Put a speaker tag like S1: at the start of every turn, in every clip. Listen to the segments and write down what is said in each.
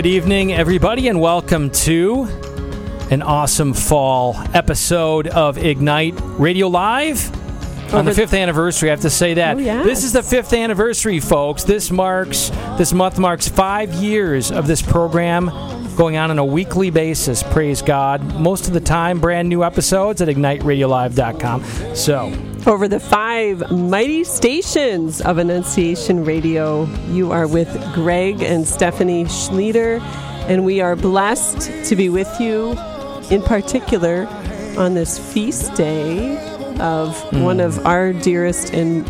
S1: Good evening, everybody, and welcome to an awesome fall episode of Ignite Radio Live. On the fifth anniversary, I have to say that.
S2: Oh, yes.
S1: This is the fifth anniversary, folks. This marks, this month marks five years of this program going on on a weekly basis. Praise God. Most of the time, brand new episodes at IgniteRadioLive.com. So,
S2: Over the five mighty stations of Annunciation Radio, you are with Greg and Stephanie Schlueter, and we are blessed to be with you in particular on this feast day of one of our dearest and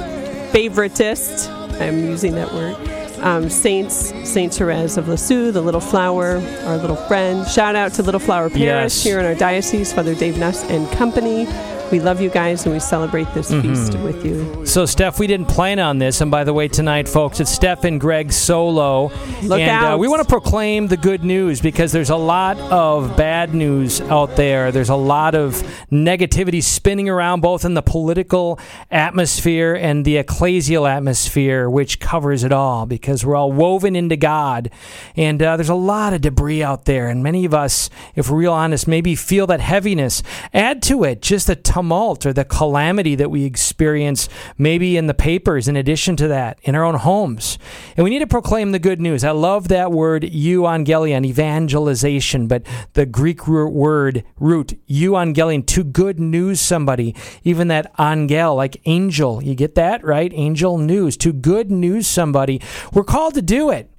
S2: favoritist, I'm using that word, um, saints, Saint Therese of Lisieux, the Little Flower, our little friend. Shout out to Little Flower Parish
S1: Yes.
S2: here in our diocese, Father Dave Nuss and company. We love you guys and we celebrate this feast with you.
S1: So, Steph, we didn't plan on this, and by the way, tonight, folks, it's Steph and Greg solo,
S2: Look
S1: and Uh,
S2: out.
S1: we want to proclaim the good news because there's a lot of bad news out there. There's a lot of negativity spinning around, both in the political atmosphere and the ecclesial atmosphere, which covers it all. Because we're all woven into God, and uh, there's a lot of debris out there, and many of us, if we're real honest, maybe feel that heaviness. Add to it just the tumult or the calamity that we experience, maybe in the papers, in addition to that, in our own homes. And we need to proclaim the good news. I love that word, euangelion, evangelization, but the Greek word root, euangelion, to good news somebody. Even that angel, like angel, you get that, right? Angel news, to good news somebody. We're called to do it.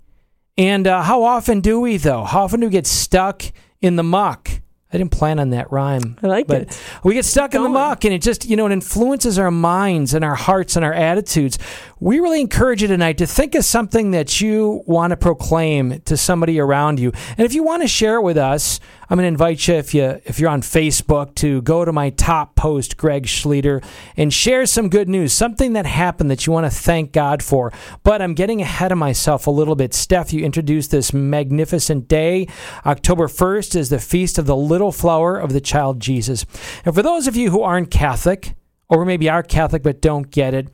S1: And uh, how often do we, though? How often do we get stuck in the muck? I didn't plan on that rhyme.
S2: I like
S1: but
S2: it.
S1: we get stuck in the muck, and it just, you know, it influences our minds and our hearts and our attitudes. We really encourage you tonight to think of something that you want to proclaim to somebody around you. And if you want to share it with us, I'm going to invite you, if, you, if you're on Facebook, to go to my top post, Greg Schlueter, and share some good news, something that happened that you want to thank God for. But I'm getting ahead of myself a little bit. Steph, you introduced this magnificent day. October 1st is the feast of the little flower of the child Jesus. And for those of you who aren't Catholic, or maybe are Catholic but don't get it,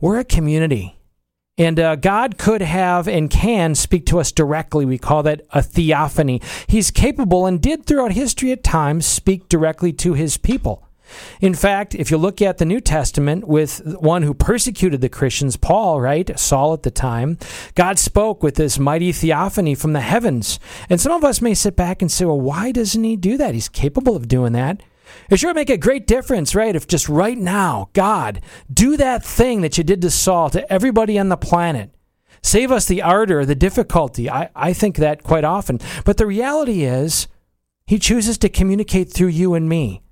S1: we're a community. And uh, God could have and can speak to us directly. We call that a theophany. He's capable and did throughout history at times speak directly to his people. In fact, if you look at the New Testament with one who persecuted the Christians, Paul, right? Saul at the time, God spoke with this mighty theophany from the heavens. And some of us may sit back and say, well, why doesn't he do that? He's capable of doing that. It sure would make a great difference, right? If just right now, God, do that thing that you did to Saul to everybody on the planet. Save us the ardor, the difficulty. I, I think that quite often. But the reality is, he chooses to communicate through you and me.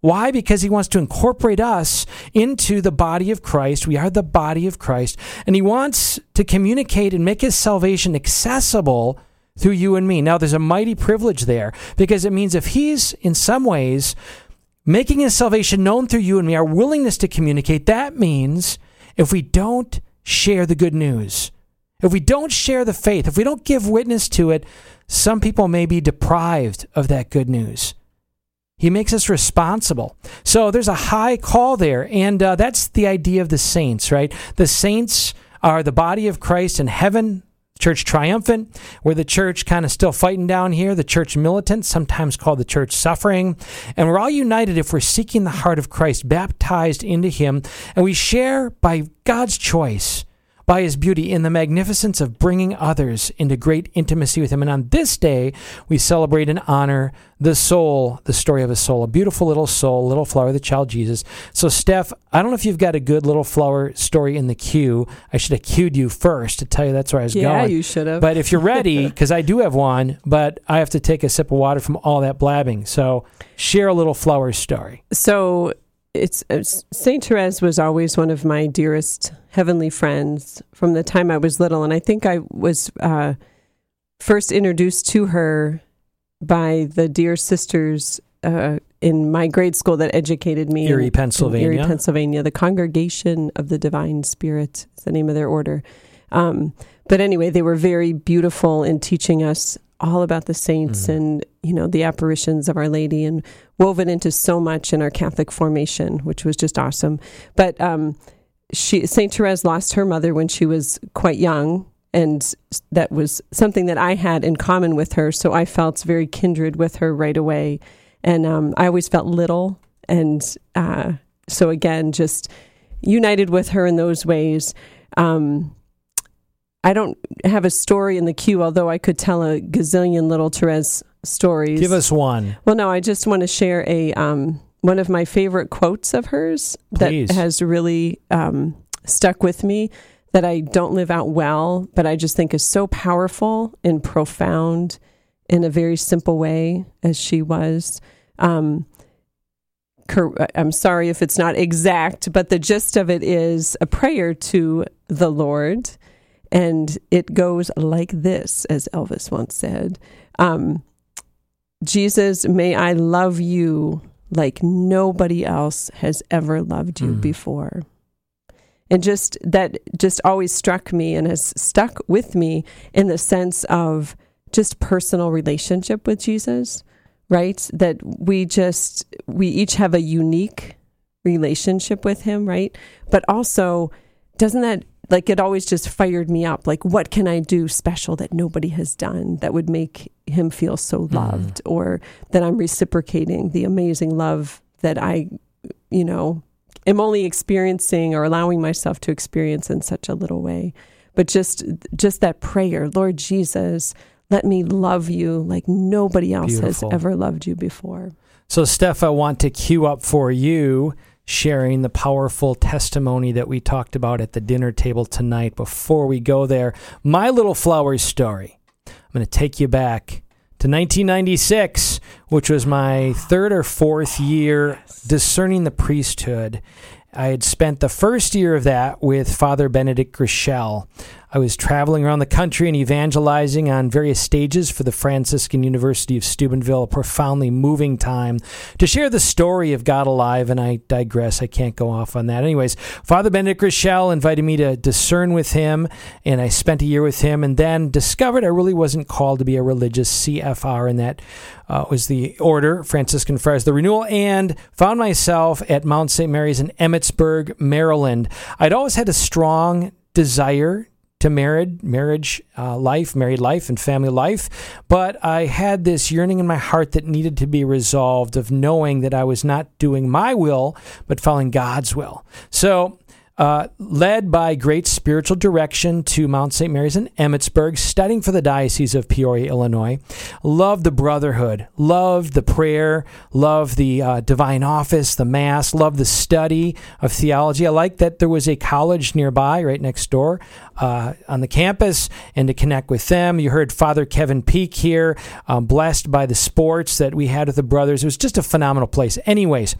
S1: Why? Because he wants to incorporate us into the body of Christ. We are the body of Christ. And he wants to communicate and make his salvation accessible through you and me. Now, there's a mighty privilege there because it means if he's in some ways making his salvation known through you and me, our willingness to communicate, that means if we don't share the good news, if we don't share the faith, if we don't give witness to it, some people may be deprived of that good news. He makes us responsible. So there's a high call there. And uh, that's the idea of the saints, right? The saints are the body of Christ in heaven, church triumphant. We're the church kind of still fighting down here, the church militant, sometimes called the church suffering. And we're all united if we're seeking the heart of Christ, baptized into Him. And we share by God's choice by his beauty in the magnificence of bringing others into great intimacy with him. And on this day, we celebrate and honor the soul, the story of a soul, a beautiful little soul, little flower, the child Jesus. So, Steph, I don't know if you've got a good little flower story in the queue. I should have queued you first to tell you that's where I was
S2: Yeah,
S1: going.
S2: you should have.
S1: But if you're ready, because I do have one, but I have to take a sip of water from all that blabbing. So, share a little flower story.
S2: So it's it's- Saint Therese was always one of my dearest heavenly friends from the time I was little, and I think I was uh, first introduced to her by the dear sisters uh, in my grade school that educated me.
S1: Erie,
S2: in
S1: Pennsylvania.
S2: Erie, Pennsylvania. The Congregation of the Divine Spirit is the name of their order. Um, but anyway, they were very beautiful in teaching us all about the saints
S1: Mhm.
S2: and you know the apparitions of Our Lady, and woven into so much in our Catholic formation, which was just awesome. But um, she Saint Therese lost her mother when she was quite young, and that was something that I had in common with her. So I felt very kindred with her right away, and um, I always felt little, and uh, so again, just united with her in those ways. Um, I don't have a story in the queue, although I could tell a gazillion little Therese stories.
S1: Give us one.
S2: Well, no, I just want to share a um, one of my favorite quotes of hers
S1: Please.
S2: that has really um, stuck with me. That I don't live out well, but I just think is so powerful and profound in a very simple way, as she was. Um, cor- I'm sorry if it's not exact, but the gist of it is a prayer to the Lord. And it goes like this, as Elvis once said um, Jesus, may I love you like nobody else has ever loved you
S1: Mm.
S2: before. And just that just always struck me and has stuck with me in the sense of just personal relationship with Jesus, right? That we just, we each have a unique relationship with him, right? But also, doesn't that like it always just fired me up. Like what can i do special that nobody has done that would make him feel so mm. loved or that i'm reciprocating the amazing love that i you know am only experiencing or allowing myself to experience in such a little way? But just just that prayer lord jesus let me love you like nobody else
S1: Beautiful.
S2: has ever loved you before.
S1: So, Steph, I want to queue up for you sharing the powerful testimony that we talked about at the dinner table tonight. Before we go there, my little flower story. I'm going to take you back to 1996, which was my third or fourth year discerning the priesthood. I had spent the first year of that with Father Benedict Groeschel. I was traveling around the country and evangelizing on various stages for the Franciscan University of Steubenville, a profoundly moving time to share the story of God alive. And I digress, I can't go off on that. Anyways, Father Benedict Groeschel invited me to discern with him, and I spent a year with him, and then discovered I really wasn't called to be a religious CFR, and that uh, was the order, Franciscan Friars, the renewal, and found myself at Mount St. Mary's in Emmitsburg, Maryland. I'd always had a strong desire to married marriage uh, life married life and family life but i had this yearning in my heart that needed to be resolved of knowing that i was not doing my will but following god's will so uh, led by great spiritual direction to Mount St. Mary's in Emmitsburg, studying for the Diocese of Peoria, Illinois. Loved the brotherhood, loved the prayer, loved the uh, divine office, the Mass, loved the study of theology. I liked that there was a college nearby, right next door uh, on the campus, and to connect with them. You heard Father Kevin Peak here, um, blessed by the sports that we had with the brothers. It was just a phenomenal place. Anyways,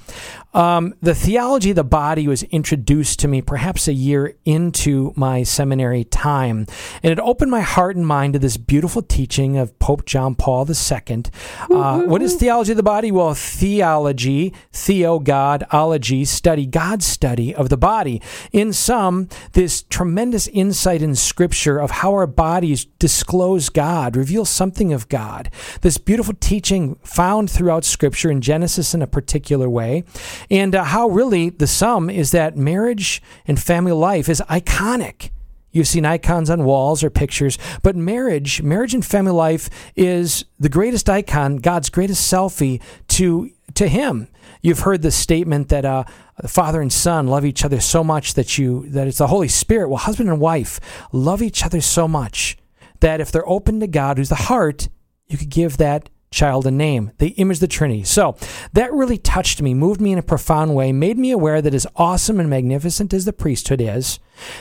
S1: um, the theology of the body was introduced to me perhaps a year into my seminary time. And it opened my heart and mind to this beautiful teaching of Pope John Paul II. Uh, what is theology of the body? Well, theology, theo, God, ology, study, God's study of the body. In sum, this tremendous insight in Scripture of how our bodies disclose God, reveal something of God. This beautiful teaching found throughout Scripture in Genesis in a particular way. And uh, how really the sum is that marriage and family life is iconic. You've seen icons on walls or pictures, but marriage, marriage and family life is the greatest icon, God's greatest selfie to to Him. You've heard the statement that uh, father and son love each other so much that you that it's the Holy Spirit. Well, husband and wife love each other so much that if they're open to God, who's the heart, you could give that child a name, They image the Trinity. So that really touched me, moved me in a profound way, made me aware that as awesome and magnificent as the priesthood is,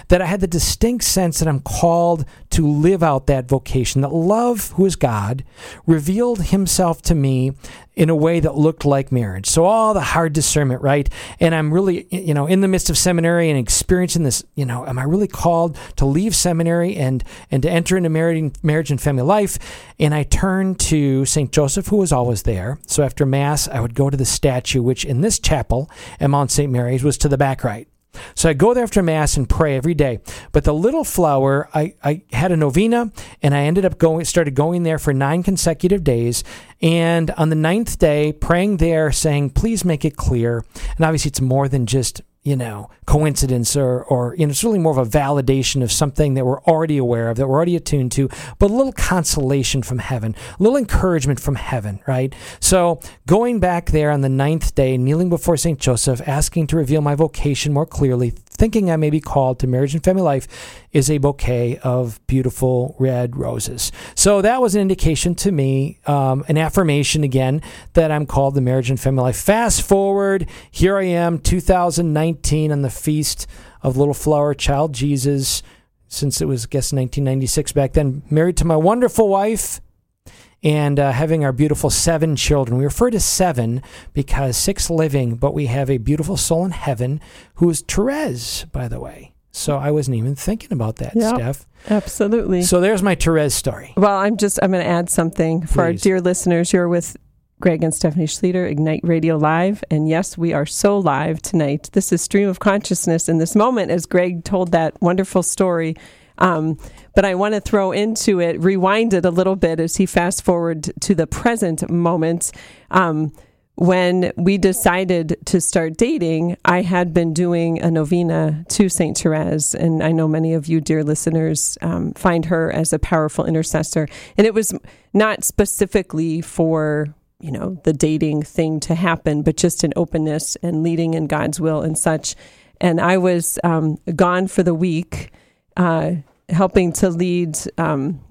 S1: that I had the distinct sense that I'm called to live out that vocation, that love, who is God, revealed himself to me in a way that looked like marriage. So all the hard discernment, right? And I'm really, you know, in the midst of seminary and experiencing this, you know, am I really called to leave seminary and and to enter into marriage, and family life? And I turned to St. Joseph, who was always there. So after Mass, I would go to the statue, which in this chapel at Mount St. Mary's was to the back right. So I go there after Mass and pray every day. But the little flower, I, I had a novena and I ended up going, started going there for nine consecutive days. And on the ninth day, praying there, saying, please make it clear. And obviously, it's more than just you know, coincidence or, or, you know, it's really more of a validation of something that we're already aware of, that we're already attuned to, but a little consolation from heaven, a little encouragement from heaven, right? So going back there on the ninth day, kneeling before St. Joseph, asking to reveal my vocation more clearly, thinking I may be called to marriage and family life, is a bouquet of beautiful red roses. So that was an indication to me, um, an affirmation again, that I'm called to marriage and family life. Fast forward, here I am, 2019, on the feast of Little Flower Child Jesus, since it was, I guess, 1996 back then, married to my wonderful wife and uh, having our beautiful seven children. We refer to seven because six living, but we have a beautiful soul in heaven who is Therese, by the way. So I wasn't even thinking about that,
S2: Yep.
S1: Steph.
S2: Absolutely.
S1: So there's my Therese story.
S2: Well, I'm just I'm going to add something for our dear listeners. You're with Greg and Stephanie Schlueter, Ignite Radio Live, and yes, we are so live tonight. This is Stream of Consciousness in this moment, as Greg told that wonderful story. Um, but I want to throw into it, rewind it a little bit as he fast forward to the present moment. Um, when we decided to start dating, I had been doing a novena to Saint Therese, and I know many of you, dear listeners, um, find her as a powerful intercessor. And it was not specifically for you know the dating thing to happen, but just an openness and leading in God's will and such. And I was um, gone for the week, uh, helping to lead. Um,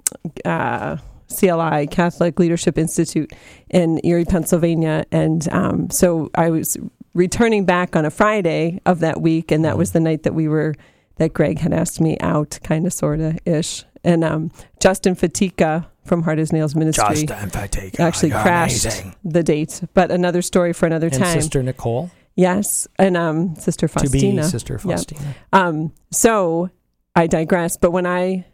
S2: uh, CLI, Catholic Leadership Institute in Erie, Pennsylvania. And um, so I was returning back on a Friday of that week, and that was the night that we were, that Greg had asked me out, kind of, sort of ish. And um, Justin Fatica from Hard as Nails Ministry actually crashed the date, but another story for another
S1: And
S2: time.
S1: Sister Nicole,
S2: Yes, and um, Sister
S1: to be
S2: Faustina.
S1: Sister. Faustina.
S2: Um, so I digress. But when I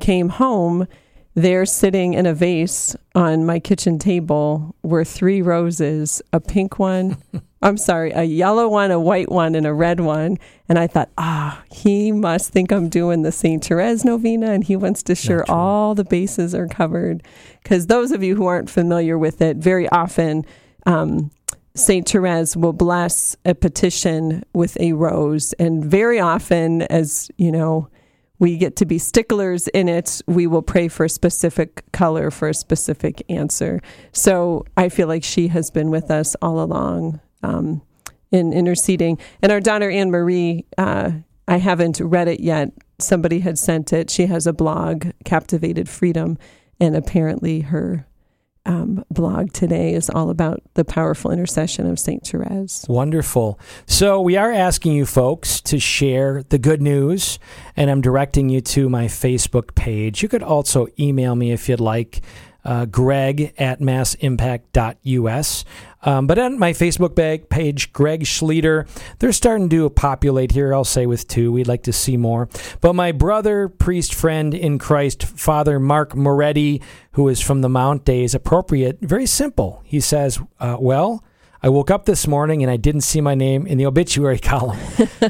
S2: came home, there sitting in a vase on my kitchen table were three roses a pink one, I'm sorry, a yellow one, a white one, and a red one. And I thought, ah, he must think I'm doing the St. Therese novena and he wants to sure all the bases are covered. Because those of you who aren't familiar with it, very often, um, Saint Therese will bless a petition with a rose, and very often, as you know, we get to be sticklers in it. We will pray for a specific color for a specific answer. So I feel like she has been with us all along um, in interceding. And our daughter Anne Marie, uh, I haven't read it yet. Somebody had sent it. She has a blog, Captivated Freedom, and apparently her um, blog today is all about the powerful intercession of Saint Therese.
S1: Wonderful. So we are asking you folks to share the good news, and I'm directing you to my Facebook page. You could also email me if you'd like, uh, greg at massimpact.us. Um, but on my Facebook page, Greg Schlueter, they're starting to populate here, I'll say with two. We'd like to see more. But my brother, priest friend in Christ, Father Mark Moretti, who is from the Mount Days, appropriate, very simple. He says, uh, Well, I woke up this morning and I didn't see my name in the obituary column.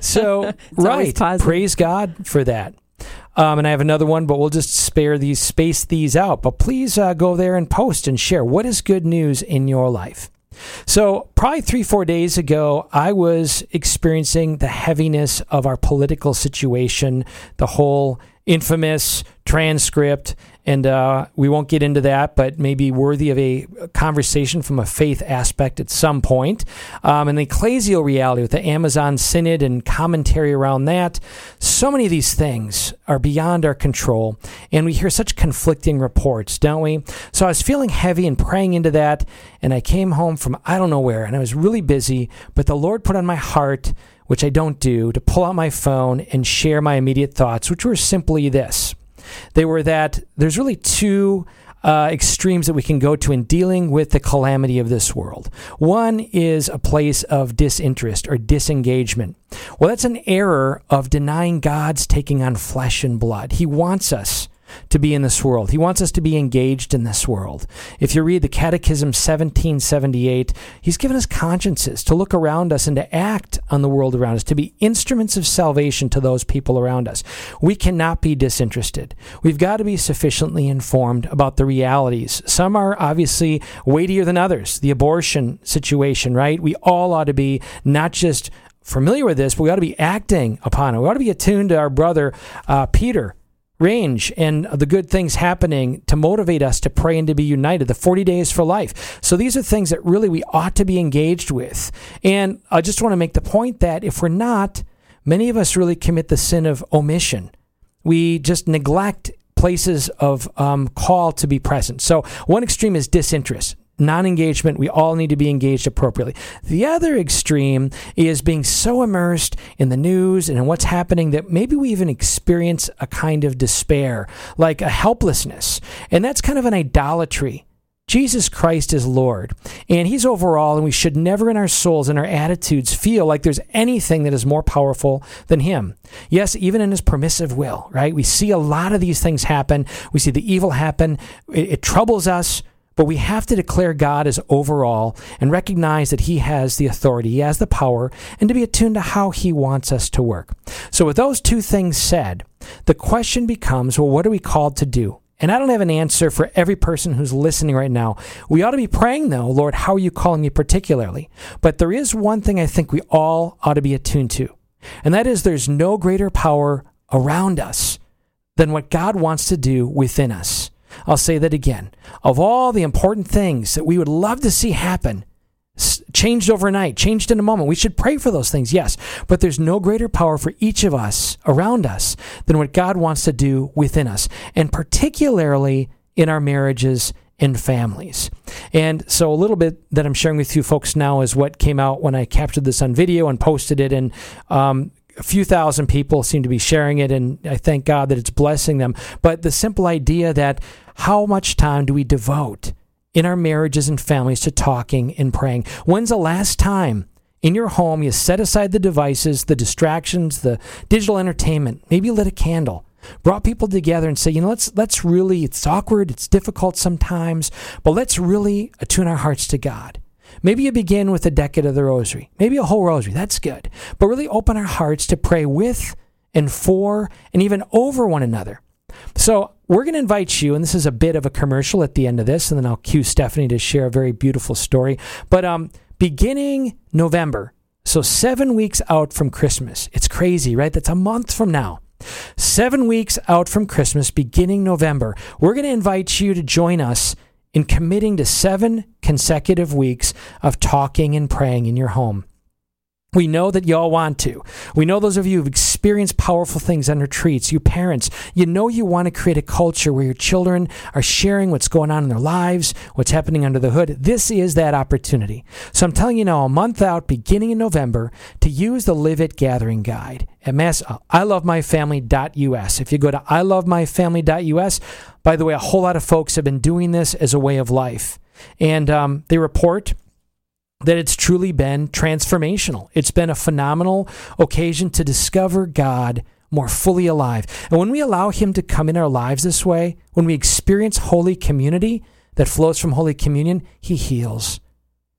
S1: So, right. Praise God for that. Um, and I have another one, but we'll just spare these, space these out. But please uh, go there and post and share. What is good news in your life? So, probably three, four days ago, I was experiencing the heaviness of our political situation, the whole infamous transcript. And uh, we won't get into that, but maybe worthy of a conversation from a faith aspect at some point. Um, and the ecclesial reality with the Amazon Synod and commentary around that. So many of these things are beyond our control. And we hear such conflicting reports, don't we? So I was feeling heavy and praying into that. And I came home from I don't know where, and I was really busy. But the Lord put on my heart, which I don't do, to pull out my phone and share my immediate thoughts, which were simply this. They were that there's really two uh, extremes that we can go to in dealing with the calamity of this world. One is a place of disinterest or disengagement. Well, that's an error of denying God's taking on flesh and blood. He wants us to be in this world. He wants us to be engaged in this world. If you read the Catechism 1778, he's given us consciences to look around us and to act on the world around us, to be instruments of salvation to those people around us. We cannot be disinterested. We've got to be sufficiently informed about the realities. Some are obviously weightier than others. The abortion situation, right? We all ought to be not just familiar with this, but we ought to be acting upon it. We ought to be attuned to our brother uh, Peter range and the good things happening to motivate us to pray and to be united the 40 days for life. So these are things that really we ought to be engaged with. And i just want to make the point that if we're not many of us really commit the sin of omission. We just neglect places of um, call to be present. So one extreme is disinterest non engagement. We all need to be engaged appropriately. The other extreme is being so immersed in the news and in what's happening that maybe we even experience a kind of despair, like a helplessness. And that's kind of an idolatry. Jesus Christ is Lord, and He's overall, and we should never in our souls and our attitudes feel like there's anything that is more powerful than Him. Yes, even in His permissive will, right? We see a lot of these things happen. We see the evil happen. It, it troubles us. But we have to declare God as overall and recognize that He has the authority, He has the power, and to be attuned to how He wants us to work. So, with those two things said, the question becomes well, what are we called to do? And I don't have an answer for every person who's listening right now. We ought to be praying, though, Lord, how are you calling me particularly? But there is one thing I think we all ought to be attuned to, and that is there's no greater power around us than what God wants to do within us. I'll say that again. Of all the important things that we would love to see happen, changed overnight, changed in a moment. We should pray for those things, yes. But there's no greater power for each of us around us than what God wants to do within us, and particularly in our marriages and families. And so, a little bit that I'm sharing with you folks now is what came out when I captured this on video and posted it. And um, a few thousand people seem to be sharing it, and I thank God that it's blessing them. But the simple idea that how much time do we devote in our marriages and families to talking and praying? When's the last time in your home you set aside the devices, the distractions, the digital entertainment, maybe lit a candle? brought people together and say, you know, let's let's really it's awkward, it's difficult sometimes, but let's really attune our hearts to God. Maybe you begin with a decade of the rosary, maybe a whole rosary, that's good. But really open our hearts to pray with and for and even over one another. So we're going to invite you, and this is a bit of a commercial at the end of this, and then I'll cue Stephanie to share a very beautiful story. But um, beginning November, so seven weeks out from Christmas, it's crazy, right? That's a month from now. Seven weeks out from Christmas, beginning November, we're going to invite you to join us in committing to seven consecutive weeks of talking and praying in your home. We know that y'all want to. We know those of you who've experienced powerful things on retreats, you parents, you know you want to create a culture where your children are sharing what's going on in their lives, what's happening under the hood. This is that opportunity. So I'm telling you now, a month out, beginning in November, to use the Live It Gathering Guide at mass, uh, ilovemyfamily.us. If you go to ilovemyfamily.us, by the way, a whole lot of folks have been doing this as a way of life. And um, they report that it's truly been transformational. It's been a phenomenal occasion to discover God more fully alive. And when we allow Him to come in our lives this way, when we experience holy community that flows from Holy Communion, He heals,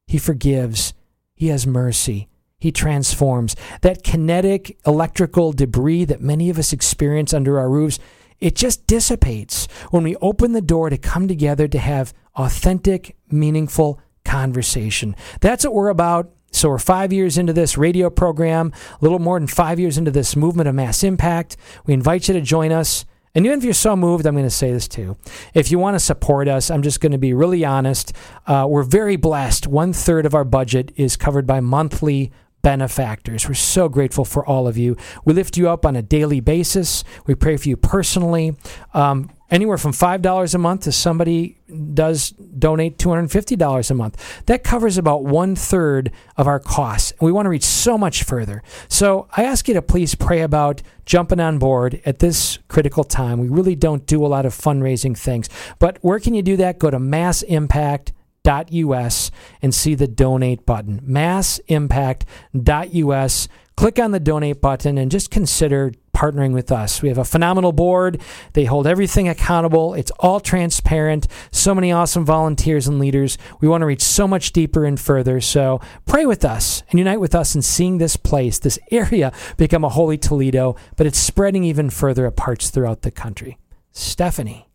S1: He forgives, He has mercy. He transforms. That kinetic electrical debris that many of us experience under our roofs, it just dissipates when we open the door to come together to have authentic, meaningful conversation. That's what we're about. So we're five years into this radio program, a little more than five years into this movement of mass impact. We invite you to join us. And even if you're so moved, I'm going to say this too. If you want to support us, I'm just going to be really honest. Uh, we're very blessed. One third of our budget is covered by monthly benefactors. We're so grateful for all of you. We lift you up on a daily basis. We pray for you personally. Um, anywhere from $5 a month to somebody does donate $250 a month. That covers about one third of our costs. We want to reach so much further. So I ask you to please pray about jumping on board at this critical time. We really don't do a lot of fundraising things. But where can you do that? Go to Mass Impact massimpact.us and see the donate button. Massimpact.us. Click on the donate button and just consider partnering with us. We have a phenomenal board. They hold everything accountable. It's all transparent. So many awesome volunteers and leaders. We want to reach so much deeper and further. So pray with us and unite with us in seeing this place, this area, become a holy Toledo, but it's spreading even further apart throughout the country. Stephanie.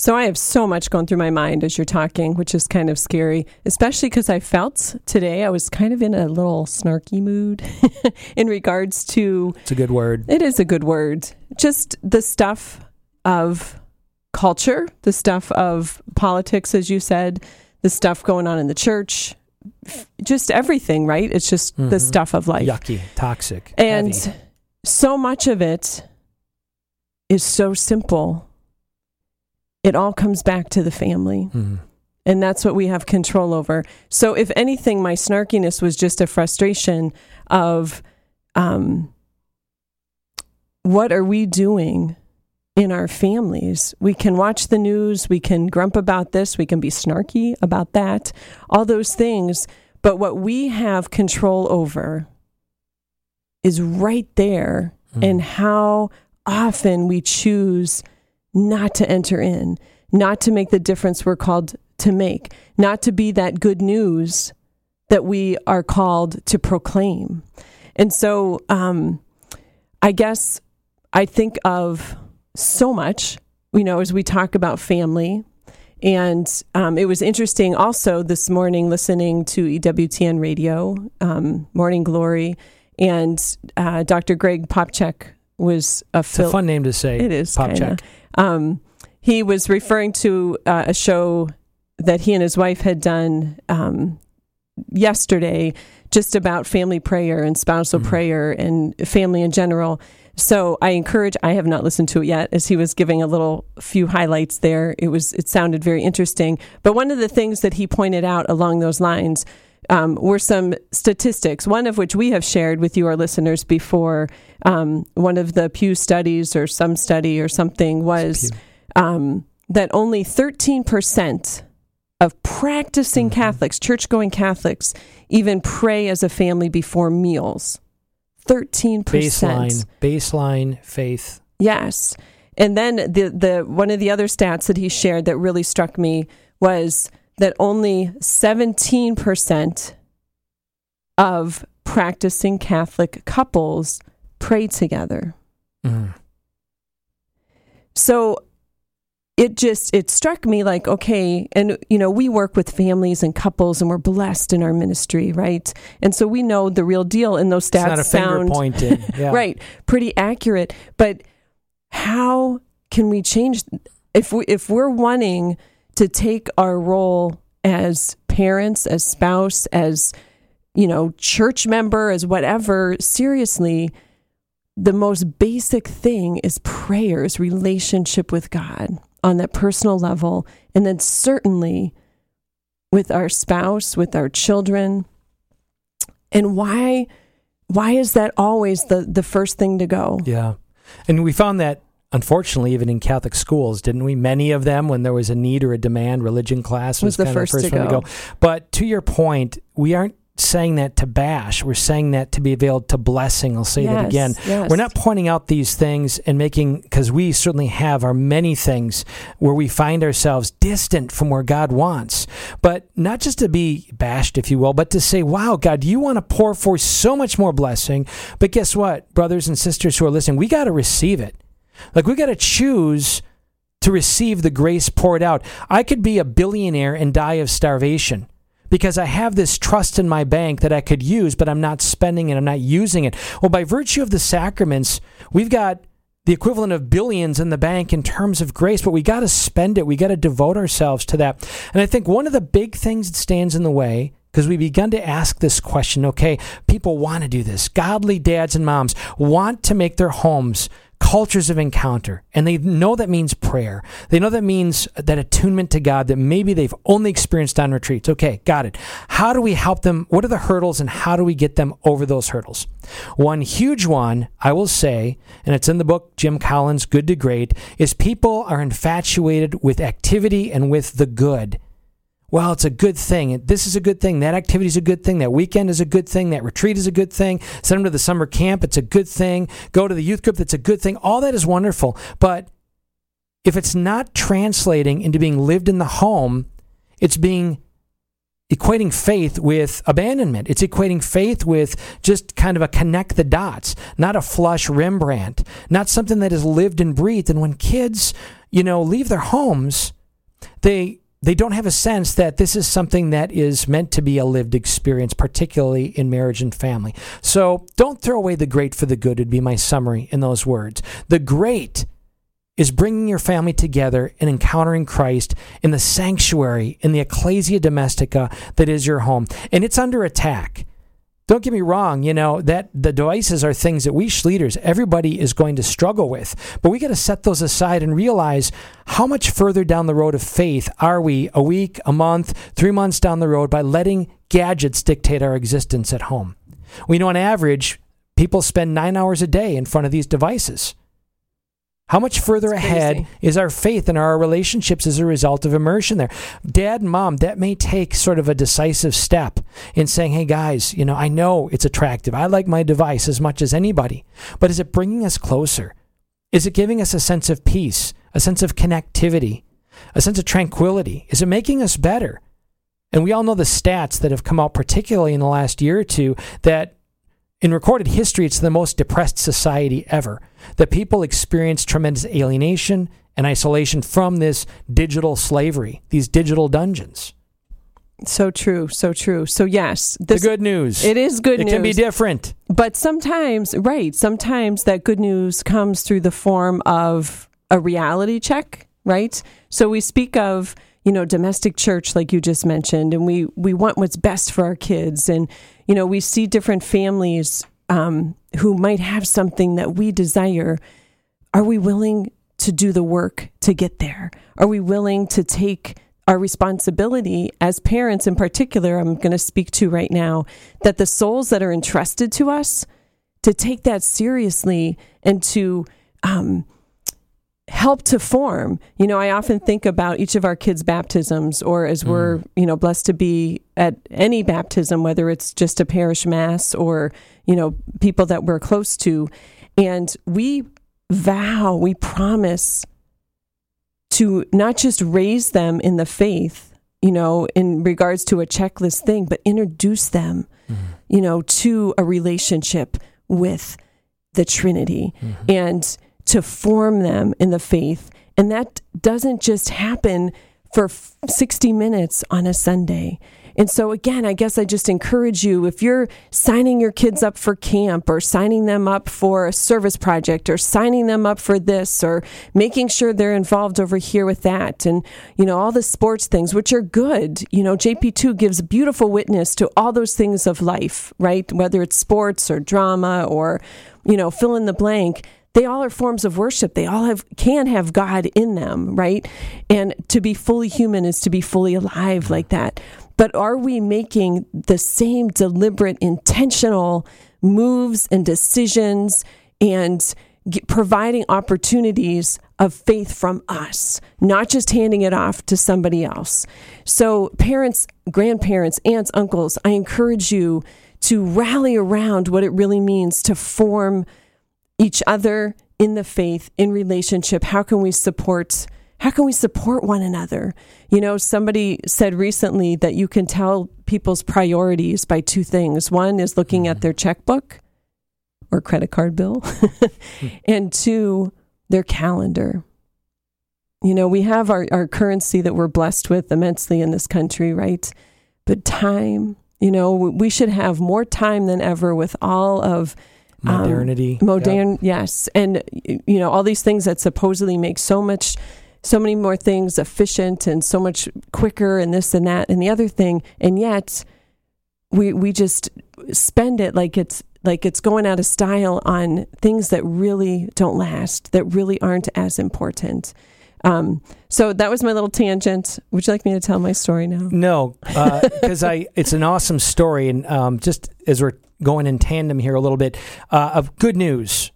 S2: So I have so much going through my mind as you're talking, which is kind of scary, especially because I felt today I was kind of in a little snarky mood in regards to.
S1: It's a good word.
S2: It is a good word. Just the stuff of culture, the stuff of politics, as you said, the stuff going on in the church, just everything, right? It's just mm-hmm. the stuff of life.
S1: Yucky, toxic.
S2: And
S1: heavy.
S2: so much of it is so simple it all comes back to the family. Mm-hmm. And that's what we have control over. So, if anything, my snarkiness was just a frustration of um, what are we doing in our families? We can watch the news, we can grump about this, we can be snarky about that, all those things. But what we have control over is right there mm-hmm. and how often we choose not to enter in, not to make the difference we're called to make, not to be that good news that we are called to proclaim. And so um, I guess I think of so much, you know, as we talk about family. And um, it was interesting also this morning listening to EWTN radio, um, Morning Glory, and uh, Dr. Greg Popcak was a,
S1: fil- a fun name to say.
S2: It is
S1: Popcak.
S2: Um, he was referring to uh, a show that he and his wife had done um, yesterday, just about family prayer and spousal mm-hmm. prayer and family in general. So I encourage. I have not listened to it yet, as he was giving a little few highlights there. It was it sounded very interesting. But one of the things that he pointed out along those lines um, were some statistics, one of which we have shared with you, our listeners, before. Um, one of the Pew studies or some study or something was um, that only 13% of practicing mm-hmm. Catholics, church going Catholics, even pray as a family before meals. 13%.
S1: Baseline, baseline faith.
S2: Yes. And then the, the one of the other stats that he shared that really struck me was that only 17% of practicing Catholic couples pray together. Mm. So it just it struck me like okay and you know we work with families and couples and we're blessed in our ministry right and so we know the real deal and those stats sound
S1: yeah.
S2: right pretty accurate but how can we change if we if we're wanting to take our role as parents, as spouse, as you know, church member, as whatever seriously, the most basic thing is prayer, is relationship with God on that personal level, and then certainly with our spouse, with our children. And why why is that always the the first thing to go?
S1: Yeah. And we found that unfortunately, even in Catholic schools, didn't we? Many of them, when there was a need or a demand, religion class was,
S2: was the
S1: kind
S2: first
S1: of the first
S2: to
S1: one
S2: go.
S1: to go. But to your point, we aren't saying that to bash. We're saying that to be veiled to blessing. I'll say
S2: yes,
S1: that again.
S2: Yes.
S1: We're not pointing out these things and making, because we certainly have our many things where we find ourselves distant from where God wants. But not just to be bashed, if you will, but to say, wow, God, you want to pour forth so much more blessing. But guess what, brothers and sisters who are listening, we got to receive it. Like we got to choose to receive the grace poured out. I could be a billionaire and die of starvation because I have this trust in my bank that I could use, but I'm not spending it, I'm not using it. Well, by virtue of the sacraments, we've got the equivalent of billions in the bank in terms of grace, but we got to spend it. We got to devote ourselves to that. And I think one of the big things that stands in the way because we begun to ask this question okay, people want to do this. Godly dads and moms want to make their homes cultures of encounter. And they know that means prayer. They know that means that attunement to God that maybe they've only experienced on retreats. Okay, got it. How do we help them? What are the hurdles and how do we get them over those hurdles? One huge one, I will say, and it's in the book Jim Collins, Good to Great, is people are infatuated with activity and with the good well, it's a good thing. This is a good thing. That activity is a good thing. That weekend is a good thing. That retreat is a good thing. Send them to the summer camp. It's a good thing. Go to the youth group. That's a good thing. All that is wonderful. But if it's not translating into being lived in the home, it's being equating faith with abandonment. It's equating faith with just kind of a connect the dots, not a flush Rembrandt, not something that is lived and breathed. And when kids, you know, leave their homes, they they don't have a sense that this is something that is meant to be a lived experience, particularly in marriage and family. So don't throw away the great for the good, would be my summary in those words. The great is bringing your family together and encountering Christ in the sanctuary, in the ecclesia domestica that is your home. And it's under attack. Don't get me wrong, you know, that the devices are things that we leaders, everybody is going to struggle with. But we got to set those aside and realize how much further down the road of faith are we a week, a month, three months down the road by letting gadgets dictate our existence at home. We know on average, people spend nine hours a day in front of these devices. How much further ahead is our faith and our relationships as a result of immersion there? Dad and mom, that may take sort of a decisive step in saying, hey guys, you know, I know it's attractive. I like my device as much as anybody, but is it bringing us closer? Is it giving us a sense of peace, a sense of connectivity, a sense of tranquility? Is it making us better? And we all know the stats that have come out, particularly in the last year or two, that in recorded history, it's the most depressed society ever. The people experience tremendous alienation and isolation from this digital slavery, these digital dungeons.
S2: So true, so true. So yes,
S1: this, the good news.
S2: It is good
S1: it
S2: news.
S1: It can be different.
S2: But sometimes, right, sometimes that good news comes through the form of a reality check, right? So we speak of you know domestic church like you just mentioned and we we want what's best for our kids and you know we see different families um, who might have something that we desire. Are we willing to do the work to get there? Are we willing to take our responsibility as parents in particular i'm going to speak to right now that the souls that are entrusted to us to take that seriously and to um, help to form. You know, I often think about each of our kids' baptisms, or as we're, mm. you know, blessed to be at any baptism, whether it's just a parish mass or, you know, people that we're close to. And we vow, we promise to not just raise them in the faith, you know, in regards to a checklist thing, but introduce them, mm. you know, to a relationship with the Trinity. Mm-hmm. And, to form them in the faith. And that doesn't just happen for 60 minutes on a Sunday. And so, again, I guess I just encourage you if you're signing your kids up for camp or signing them up for a service project or signing them up for this or making sure they're involved over here with that and, you know, all the sports things, which are good. You know, JP2 gives beautiful witness to all those things of life, right? Whether it's sports or drama or, you know, fill in the blank they all are forms of worship. They all have can have God in them, right? And to be fully human is to be fully alive like that. But are we making the same deliberate, intentional moves and decisions and providing opportunities of faith from us, not just handing it off to somebody else? So, parents, grandparents, aunts, uncles, I encourage you to rally around what it really means to form each other in the faith, in relationship? How can we support? How can we support one another? You know, somebody said recently that you can tell people's priorities by two things. One is looking at mm-hmm. their checkbook or credit card bill, and two, their calendar. You know, we have our, our currency that we're blessed with immensely in this country, right? But time, you know, we should have more time than ever with all of
S1: modernity.
S2: Um, modern yes. And you know all these things that supposedly make so much so many more things efficient and so much quicker and this and that and the other thing. And yet we we just spend it like it's like it's going out of style on things that really don't last that really aren't as important. Um, so that was my little tangent. Would you like me to tell my story now?
S1: No, because uh, I it's an awesome story, and um, just as we're going in tandem here a little bit uh, of good news.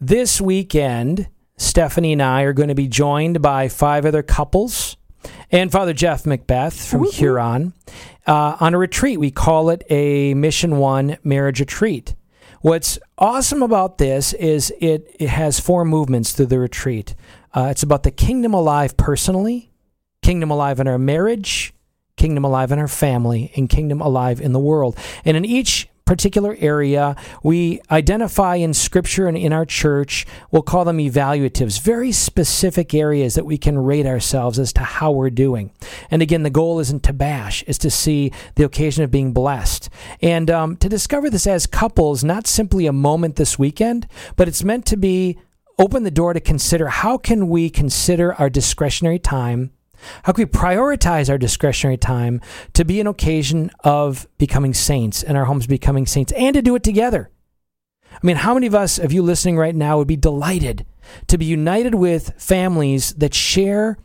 S1: This weekend, Stephanie and I are going to be joined by five other couples and Father Jeff Macbeth from Huron uh, on a retreat. We call it a Mission One marriage retreat. What's awesome about this is it, it has four movements through the retreat. Uh, it's about the kingdom alive personally, kingdom alive in our marriage, kingdom alive in our family and kingdom alive in the world. And in each particular area. We identify in scripture and in our church we'll call them evaluatives very specific areas that we can rate ourselves as to how we're doing. And again the goal isn't to bash is to see the occasion of being blessed. And um, to discover this as couples not simply a moment this weekend but it's meant to be open the door to consider how can we consider our discretionary time how can we prioritize our discretionary time to be an occasion of becoming saints and our homes becoming saints and to do it together? I mean, how many of us, of you listening right now, would be delighted to be united with families that share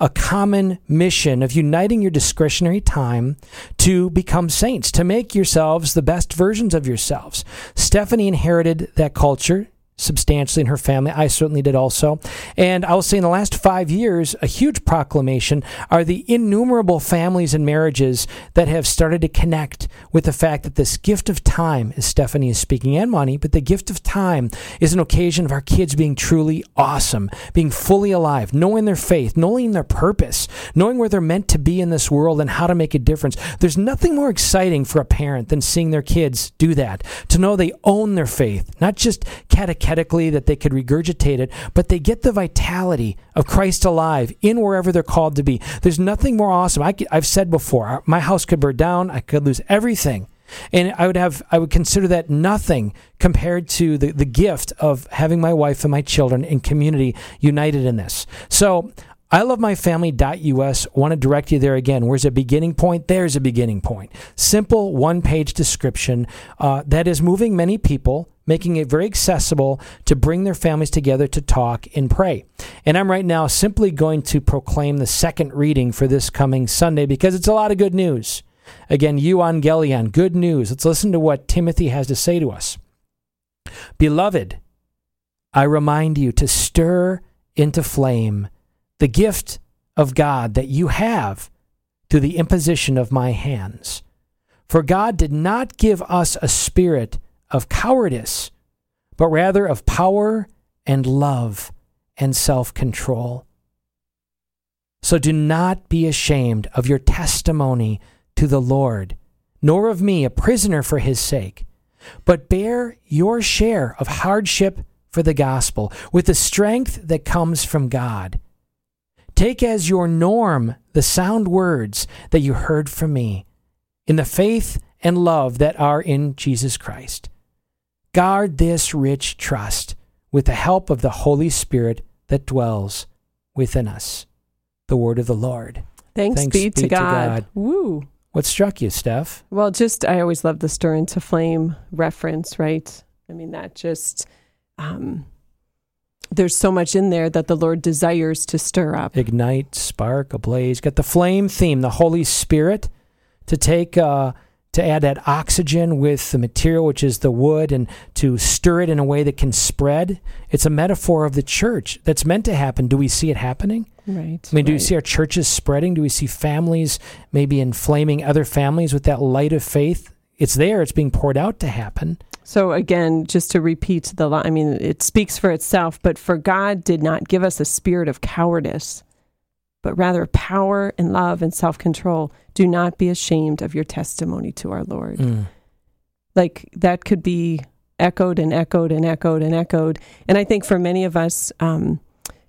S1: a common mission of uniting your discretionary time to become saints, to make yourselves the best versions of yourselves? Stephanie inherited that culture substantially in her family. I certainly did also. And I will say in the last five years, a huge proclamation are the innumerable families and marriages that have started to connect with the fact that this gift of time, as Stephanie is speaking, and money, but the gift of time is an occasion of our kids being truly awesome, being fully alive, knowing their faith, knowing their purpose, knowing where they're meant to be in this world and how to make a difference. There's nothing more exciting for a parent than seeing their kids do that, to know they own their faith, not just catechetical that they could regurgitate it, but they get the vitality of Christ alive in wherever they're called to be. There's nothing more awesome. I, have said before, my house could burn down, I could lose everything. And I would have, I would consider that nothing compared to the, the gift of having my wife and my children and community united in this. So I love my family.us. Want to direct you there again. Where's a beginning point? There's a beginning point. Simple one page description uh, that is moving many people making it very accessible to bring their families together to talk and pray. And I'm right now simply going to proclaim the second reading for this coming Sunday because it's a lot of good news. Again, euangelion, good news. Let's listen to what Timothy has to say to us. Beloved, I remind you to stir into flame the gift of God that you have through the imposition of my hands. For God did not give us a spirit of cowardice, but rather of power and love and self control. So do not be ashamed of your testimony to the Lord, nor of me, a prisoner for his sake, but bear your share of hardship for the gospel with the strength that comes from God. Take as your norm the sound words that you heard from me in the faith and love that are in Jesus Christ. Guard this rich trust with the help of the Holy Spirit that dwells within us. The word of the Lord.
S2: Thanks, Thanks be, be, to, God. to God. Woo.
S1: What struck you, Steph?
S2: Well, just I always love the stir into flame reference, right? I mean, that just um, there's so much in there that the Lord desires to stir up.
S1: Ignite, spark, ablaze. Got the flame theme, the Holy Spirit to take uh, to add that oxygen with the material, which is the wood, and to stir it in a way that can spread. It's a metaphor of the church that's meant to happen. Do we see it happening?
S2: Right.
S1: I mean, do
S2: right.
S1: we see our churches spreading? Do we see families maybe inflaming other families with that light of faith? It's there, it's being poured out to happen.
S2: So, again, just to repeat the line, I mean, it speaks for itself, but for God did not give us a spirit of cowardice but rather power and love and self control. Do not be ashamed of your testimony to our Lord. Mm. Like that could be echoed and echoed and echoed and echoed. And I think for many of us um,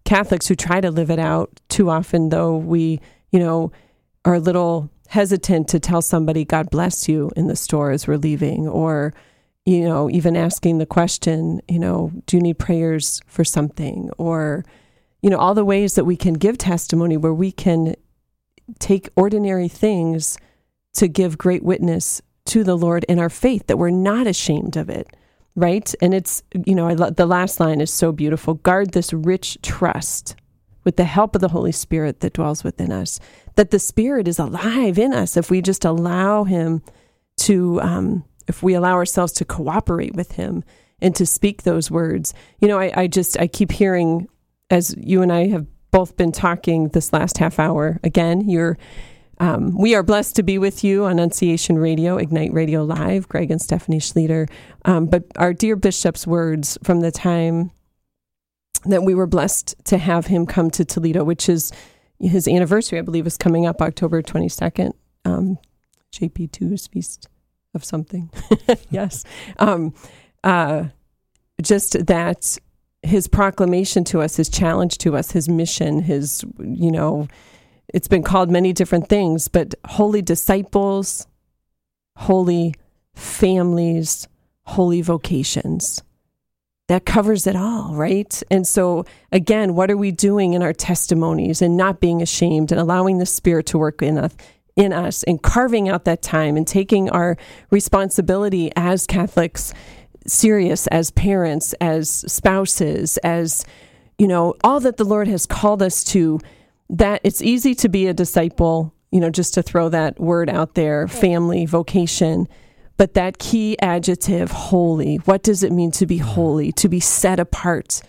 S2: Catholics who try to live it out, too often, though, we, you know, are a little hesitant to tell somebody, God bless you in the store as we're leaving, or, you know, even asking the question, you know, do you need prayers for something? Or, you know, all the ways that we can give testimony where we can take ordinary things to give great witness to the Lord in our faith, that we're not ashamed of it, right? And it's, you know, I lo- the last line is so beautiful. Guard this rich trust with the help of the Holy Spirit that dwells within us, that the Spirit is alive in us if we just allow Him to, um, if we allow ourselves to cooperate with Him and to speak those words. You know, I, I just, I keep hearing as you and I have both been talking this last half hour, again, you're um, we are blessed to be with you on Annunciation Radio, Ignite Radio Live, Greg and Stephanie Schlueter. Um, but our dear Bishop's words from the time that we were blessed to have him come to Toledo, which is his anniversary, I believe, is coming up October 22nd. um, JP2's Feast of something. yes. Um, uh, just that his proclamation to us, his challenge to us, his mission, his, you know, it's been called many different things, but holy disciples, holy families, holy vocations. That covers it all, right? And so, again, what are we doing in our testimonies and not being ashamed and allowing the Spirit to work in us, in us and carving out that time and taking our responsibility as Catholics serious, as parents, as spouses, as, you know, all that the Lord has called us to? That it's easy to be a disciple, you know, just to throw that word out there family, vocation but that key adjective, holy, what does it mean to be mm-hmm. holy, to be set apart?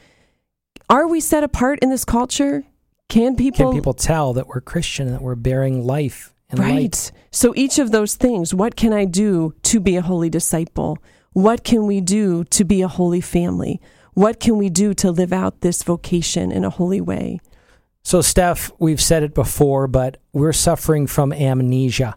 S2: Are we set apart in this culture? Can people
S1: Can people tell that we're Christian that we're bearing life and
S2: Right.
S1: light?
S2: So each of those things, what can I do to be a holy disciple? What can we do to be a holy family? What can we do to live out this vocation in a holy way?
S1: So, Steph, we've said it before, but we're suffering from amnesia.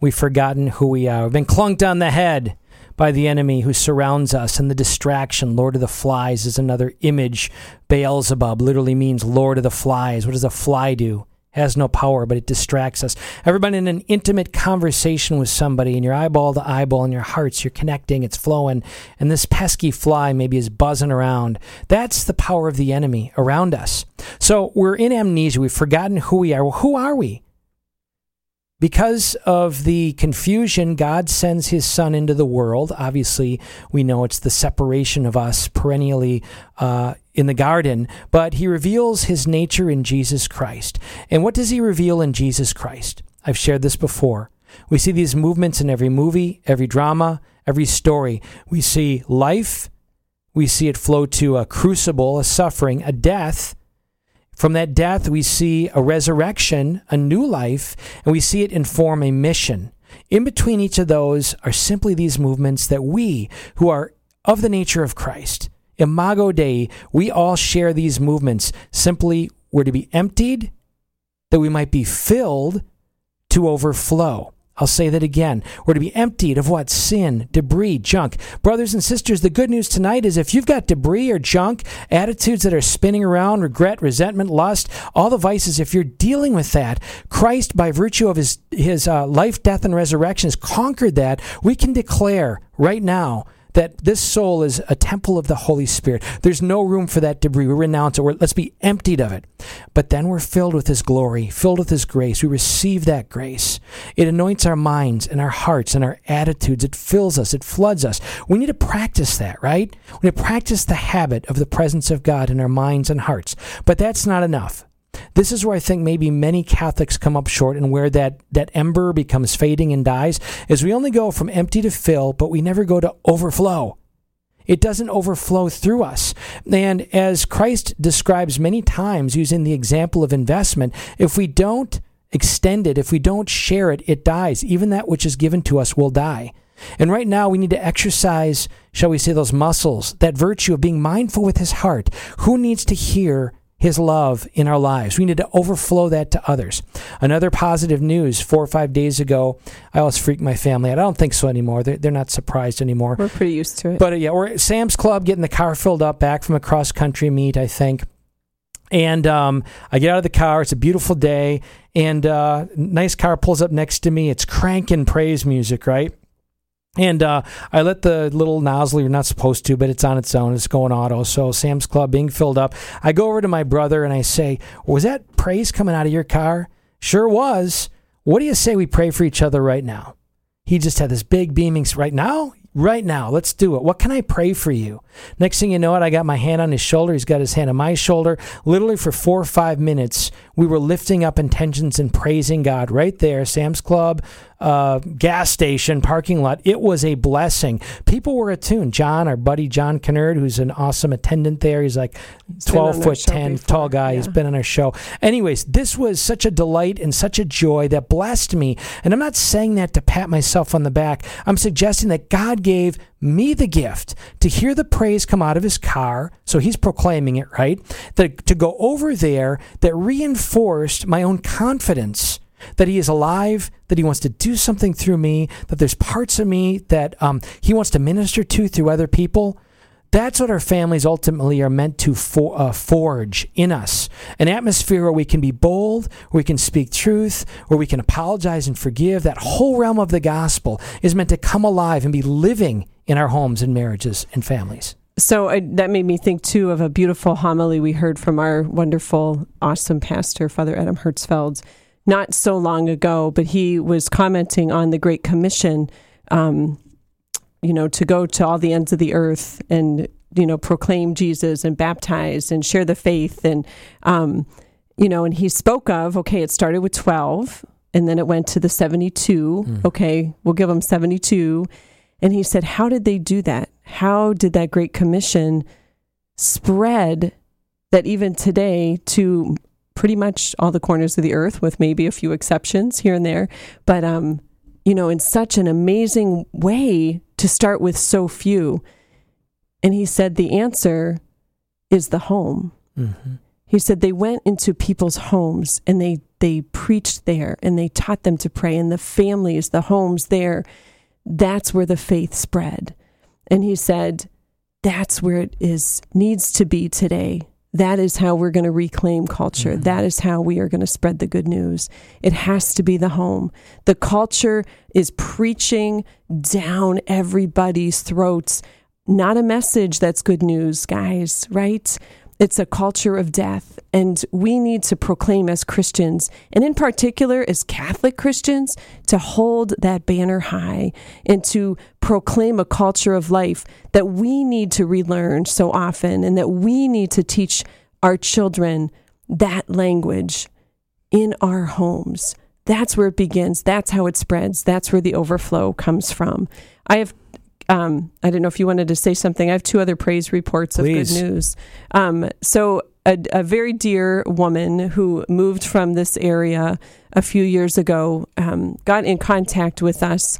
S1: We've forgotten who we are. We've been clunked on the head by the enemy who surrounds us, and the distraction, Lord of the Flies, is another image. Beelzebub literally means Lord of the Flies. What does a fly do? Has no power, but it distracts us. Ever been in an intimate conversation with somebody, and your eyeball to eyeball, and your hearts, you're connecting, it's flowing, and this pesky fly maybe is buzzing around. That's the power of the enemy around us. So we're in amnesia. We've forgotten who we are. Well, who are we? Because of the confusion, God sends his son into the world. Obviously, we know it's the separation of us perennially uh, in the garden, but he reveals his nature in Jesus Christ. And what does he reveal in Jesus Christ? I've shared this before. We see these movements in every movie, every drama, every story. We see life, we see it flow to a crucible, a suffering, a death. From that death, we see a resurrection, a new life, and we see it inform a mission. In between each of those are simply these movements that we, who are of the nature of Christ, Imago Dei, we all share these movements. Simply, we're to be emptied that we might be filled to overflow. I'll say that again. We're to be emptied of what? Sin, debris, junk. Brothers and sisters, the good news tonight is if you've got debris or junk, attitudes that are spinning around, regret, resentment, lust, all the vices, if you're dealing with that, Christ, by virtue of his, his uh, life, death, and resurrection, has conquered that. We can declare right now that this soul is a temple of the Holy Spirit. There's no room for that debris. We renounce it. We're, let's be emptied of it. But then we're filled with His glory, filled with His grace. We receive that grace. It anoints our minds and our hearts and our attitudes. It fills us. It floods us. We need to practice that, right? We need to practice the habit of the presence of God in our minds and hearts. But that's not enough. This is where I think maybe many Catholics come up short and where that, that ember becomes fading and dies is we only go from empty to fill, but we never go to overflow. It doesn't overflow through us. And as Christ describes many times using the example of investment, if we don't extend it, if we don't share it, it dies. Even that which is given to us will die. And right now, we need to exercise, shall we say, those muscles, that virtue of being mindful with his heart. Who needs to hear his love in our lives. We need to overflow that to others. Another positive news four or five days ago, I always freak my family out. I don't think so anymore. They're, they're not surprised anymore.
S2: We're pretty used to it.
S1: But uh, yeah, we're at Sam's Club getting the car filled up back from a cross country meet, I think. And um, I get out of the car. It's a beautiful day, and uh, nice car pulls up next to me. It's cranking praise music, right? And uh, I let the little nozzle, you're not supposed to, but it's on its own. It's going auto. So Sam's Club being filled up. I go over to my brother and I say, Was that praise coming out of your car? Sure was. What do you say we pray for each other right now? He just had this big beaming, right now? Right now, let's do it. What can I pray for you? Next thing you know it, I got my hand on his shoulder. He's got his hand on my shoulder. Literally for four or five minutes, we were lifting up intentions and praising God right there, Sam's Club, uh, gas station, parking lot. It was a blessing. People were attuned. John, our buddy John Kennard, who's an awesome attendant there, he's like
S2: been
S1: 12 foot 10,
S2: before,
S1: tall guy. He's been on our show. Anyways, this was such a delight and such a joy that blessed me. And I'm not saying that to pat myself on the back. I'm suggesting that God gave me the gift to hear the praise come out of his car. So he's proclaiming it, right? That to go over there that reinforced my own confidence that He is alive, that He wants to do something through me, that there's parts of me that um, He wants to minister to through other people. That's what our families ultimately are meant to for, uh, forge in us an atmosphere where we can be bold, where we can speak truth, where we can apologize and forgive. That whole realm of the gospel is meant to come alive and be living in our homes and marriages and families.
S2: So uh, that made me think too of a beautiful homily we heard from our wonderful, awesome pastor, Father Adam Hertzfeld, not so long ago, but he was commenting on the Great Commission. Um, you know, to go to all the ends of the earth and, you know, proclaim Jesus and baptize and share the faith. And, um, you know, and he spoke of, okay, it started with 12 and then it went to the 72. Mm. Okay, we'll give them 72. And he said, how did they do that? How did that Great Commission spread that even today to pretty much all the corners of the earth, with maybe a few exceptions here and there, but um, you know, in such an amazing way to start with so few. And he said the answer is the home. Mm-hmm. He said they went into people's homes and they they preached there and they taught them to pray and the families, the homes there, that's where the faith spread. And he said that's where it is needs to be today. That is how we're going to reclaim culture. Mm-hmm. That is how we are going to spread the good news. It has to be the home. The culture is preaching down everybody's throats. Not a message that's good news, guys, right? It's a culture of death. And we need to proclaim as Christians, and in particular as Catholic Christians, to hold that banner high and to proclaim a culture of life that we need to relearn so often and that we need to teach our children that language in our homes. That's where it begins. That's how it spreads. That's where the overflow comes from. I have um, I don't know if you wanted to say something. I have two other praise reports of
S1: Please.
S2: good news. Um, so, a, a, very dear woman who moved from this area a few years ago um, got in contact with us,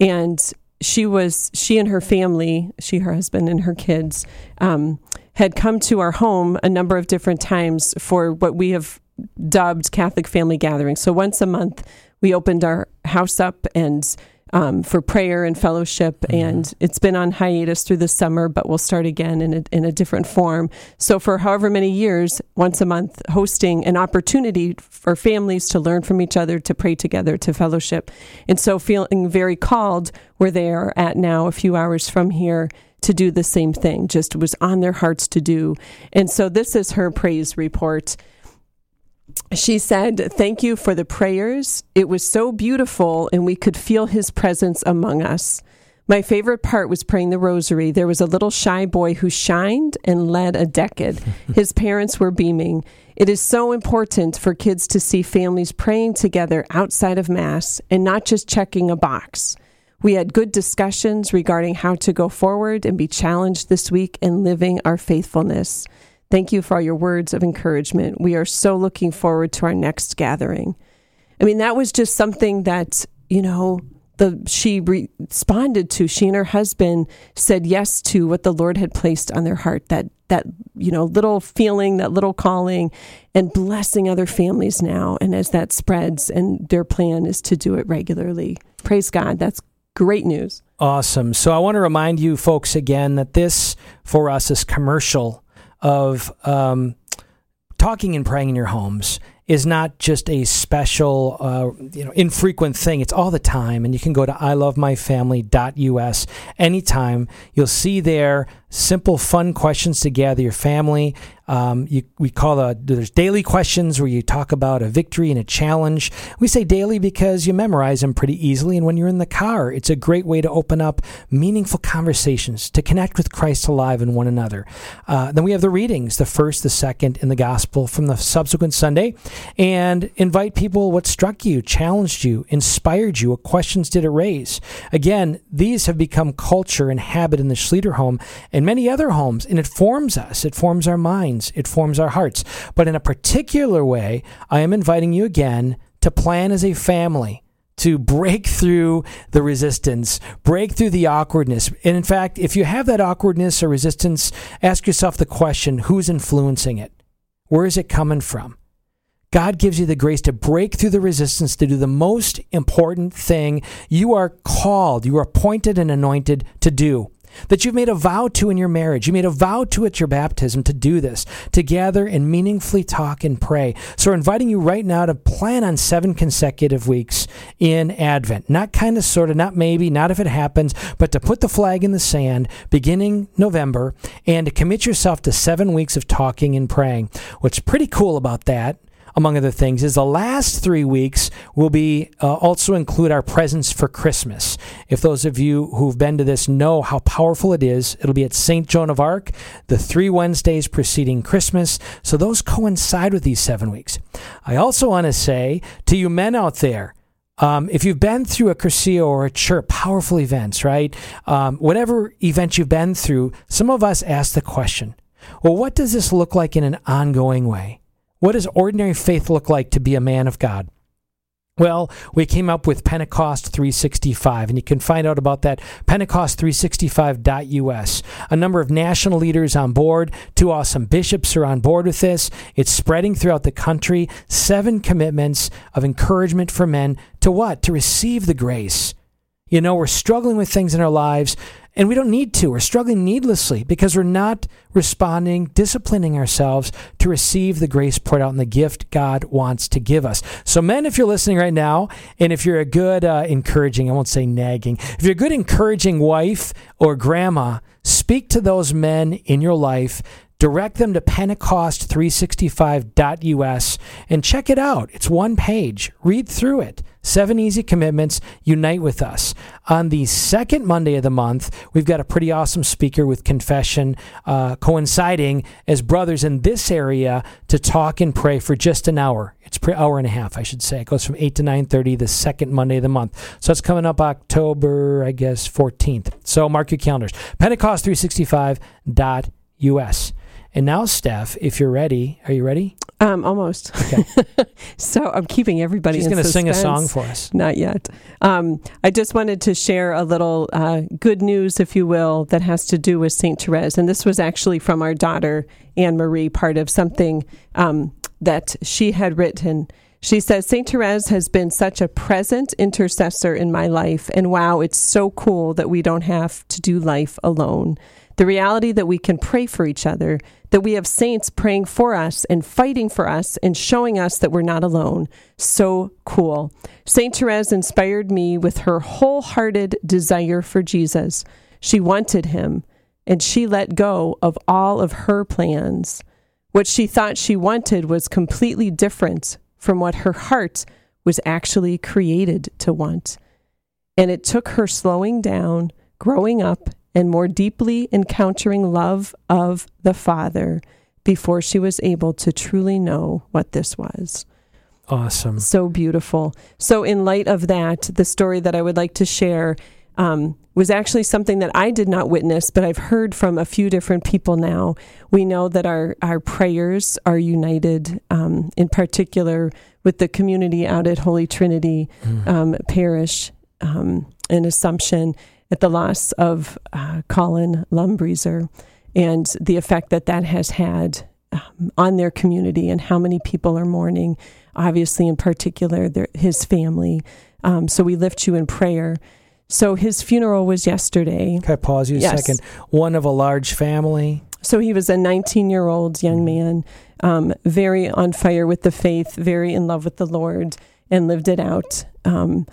S2: and she was she and her family, she, her husband, and her kids um, had come to our home a number of different times for what we have dubbed Catholic family gatherings. So once a month, we opened our house up and um, for prayer and fellowship. Mm-hmm. And it's been on hiatus through the summer, but we'll start again in a, in a different form. So, for however many years, once a month, hosting an opportunity for families to learn from each other, to pray together, to fellowship. And so, feeling very called where they are at now, a few hours from here to do the same thing, just was on their hearts to do. And so this is her praise report she said, Thank you for the prayers. It was so beautiful, and we could feel his presence among us. My favorite part was praying the rosary. There was a little shy boy who shined and led a decade. His parents were beaming. It is so important for kids to see families praying together outside of Mass and not just checking a box. We had good discussions regarding how to go forward and be challenged this week in living our faithfulness. Thank you for all your words of encouragement. We are so looking forward to our next gathering. I mean, that was just something that, you know, the she re- responded to. She and her husband said yes to what the Lord had placed on their heart. That that you know little feeling, that little calling, and blessing other families now. And as that spreads, and their plan is to do it regularly. Praise God. That's great news.
S1: Awesome. So I want to remind you folks again that this for us is commercial of um, talking and praying in your homes is not just a special, uh, you know, infrequent thing. It's all the time, and you can go to ilovemyfamily.us anytime. You'll see there simple, fun questions to gather your family. Um, you, we call the there's daily questions where you talk about a victory and a challenge. We say daily because you memorize them pretty easily, and when you're in the car, it's a great way to open up meaningful conversations to connect with Christ alive and one another. Uh, then we have the readings, the first, the second, and the gospel from the subsequent Sunday, and invite people what struck you, challenged you, inspired you, what questions did it raise. Again, these have become culture and habit in the Schlueter home, and and many other homes, and it forms us, it forms our minds, it forms our hearts. But in a particular way, I am inviting you again to plan as a family to break through the resistance, break through the awkwardness. And in fact, if you have that awkwardness or resistance, ask yourself the question who's influencing it? Where is it coming from? God gives you the grace to break through the resistance to do the most important thing you are called, you are appointed and anointed to do that you've made a vow to in your marriage. You made a vow to at your baptism to do this, to gather and meaningfully talk and pray. So we're inviting you right now to plan on seven consecutive weeks in Advent. Not kind of, sort of, not maybe, not if it happens, but to put the flag in the sand beginning November and to commit yourself to seven weeks of talking and praying. What's pretty cool about that among other things, is the last three weeks will be uh, also include our presents for Christmas. If those of you who've been to this know how powerful it is, it'll be at St. Joan of Arc, the three Wednesdays preceding Christmas. So those coincide with these seven weeks. I also want to say to you men out there, um, if you've been through a Cursillo or a church, powerful events, right? Um, whatever event you've been through, some of us ask the question, well, what does this look like in an ongoing way? What does ordinary faith look like to be a man of God? Well, we came up with Pentecost 365, and you can find out about that pentecost365.us. A number of national leaders on board, two awesome bishops are on board with this. It's spreading throughout the country. Seven commitments of encouragement for men to what? To receive the grace. You know, we're struggling with things in our lives and we don't need to. We're struggling needlessly because we're not responding, disciplining ourselves to receive the grace poured out in the gift God wants to give us. So, men, if you're listening right now, and if you're a good, uh, encouraging, I won't say nagging, if you're a good, encouraging wife or grandma, speak to those men in your life direct them to pentecost365.us and check it out. It's one page. Read through it. Seven easy commitments. Unite with us. On the second Monday of the month, we've got a pretty awesome speaker with confession uh, coinciding as brothers in this area to talk and pray for just an hour. It's per hour and a half, I should say. It goes from 8 to 9.30 the second Monday of the month. So it's coming up October, I guess, 14th. So mark your calendars. Pentecost365.us. And now, Steph, if you're ready, are you ready?
S2: Um, almost. Okay. so I'm keeping everybody.
S1: She's
S2: going
S1: to sing a song for us.
S2: Not yet. Um, I just wanted to share a little uh, good news, if you will, that has to do with Saint Therese, and this was actually from our daughter Anne Marie, part of something um, that she had written. She says, St. Therese has been such a present intercessor in my life, and wow, it's so cool that we don't have to do life alone. The reality that we can pray for each other, that we have saints praying for us and fighting for us and showing us that we're not alone. So cool. St. Therese inspired me with her wholehearted desire for Jesus. She wanted him, and she let go of all of her plans. What she thought she wanted was completely different from what her heart was actually created to want. And it took her slowing down, growing up, and more deeply encountering love of the Father before she was able to truly know what this was.
S1: Awesome.
S2: So beautiful. So, in light of that, the story that I would like to share um, was actually something that I did not witness, but I've heard from a few different people now. We know that our, our prayers are united, um, in particular with the community out at Holy Trinity mm. um, Parish um, in Assumption at the loss of uh, Colin Lumbreezer and the effect that that has had um, on their community and how many people are mourning, obviously, in particular, their, his family. Um, so we lift you in prayer. So his funeral was yesterday.
S1: Can I pause you a yes. second? One of a large family.
S2: So he was a 19 year old young mm-hmm. man, um, very on fire with the faith, very in love with the Lord, and lived it out. Um,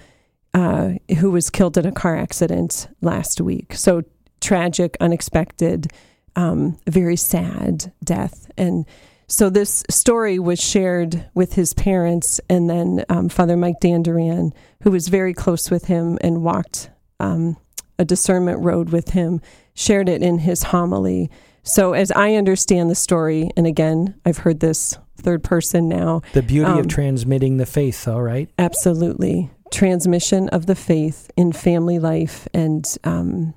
S2: uh, who was killed in a car accident last week. So tragic, unexpected, um, very sad death. And so this story was shared with his parents, and then um, Father Mike Danduran, who was very close with him and walked um, a discernment road with him, shared it in his homily. So, as I understand the story, and again, I've heard this third person now.
S1: The beauty of um, transmitting the faith, all right?
S2: Absolutely transmission of the faith in family life, and um,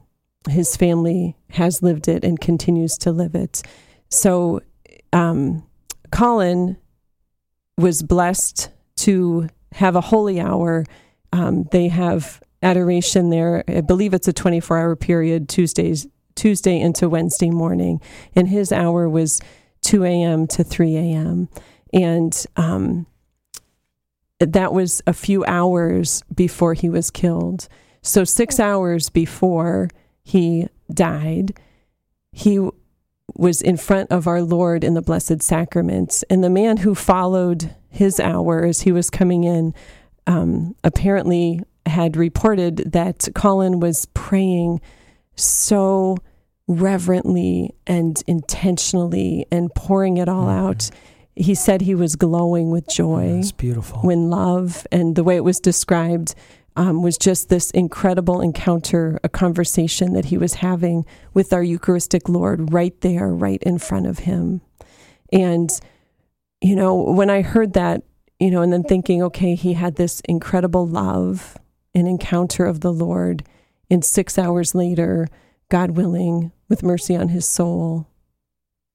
S2: his family has lived it and continues to live it. So, um, Colin was blessed to have a holy hour. Um, they have adoration there. I believe it's a 24 hour period, Tuesdays, Tuesday into Wednesday morning. And his hour was 2 a.m. to 3 a.m. And um, that was a few hours before he was killed. So, six hours before he died, he was in front of our Lord in the Blessed Sacraments. And the man who followed his hour as he was coming in um, apparently had reported that Colin was praying so reverently and intentionally and pouring it all mm-hmm. out. He said he was glowing with joy.
S1: It's beautiful.
S2: When love and the way it was described um, was just this incredible encounter, a conversation that he was having with our Eucharistic Lord right there, right in front of him. And, you know, when I heard that, you know, and then thinking, okay, he had this incredible love, an encounter of the Lord, and six hours later, God willing, with mercy on his soul,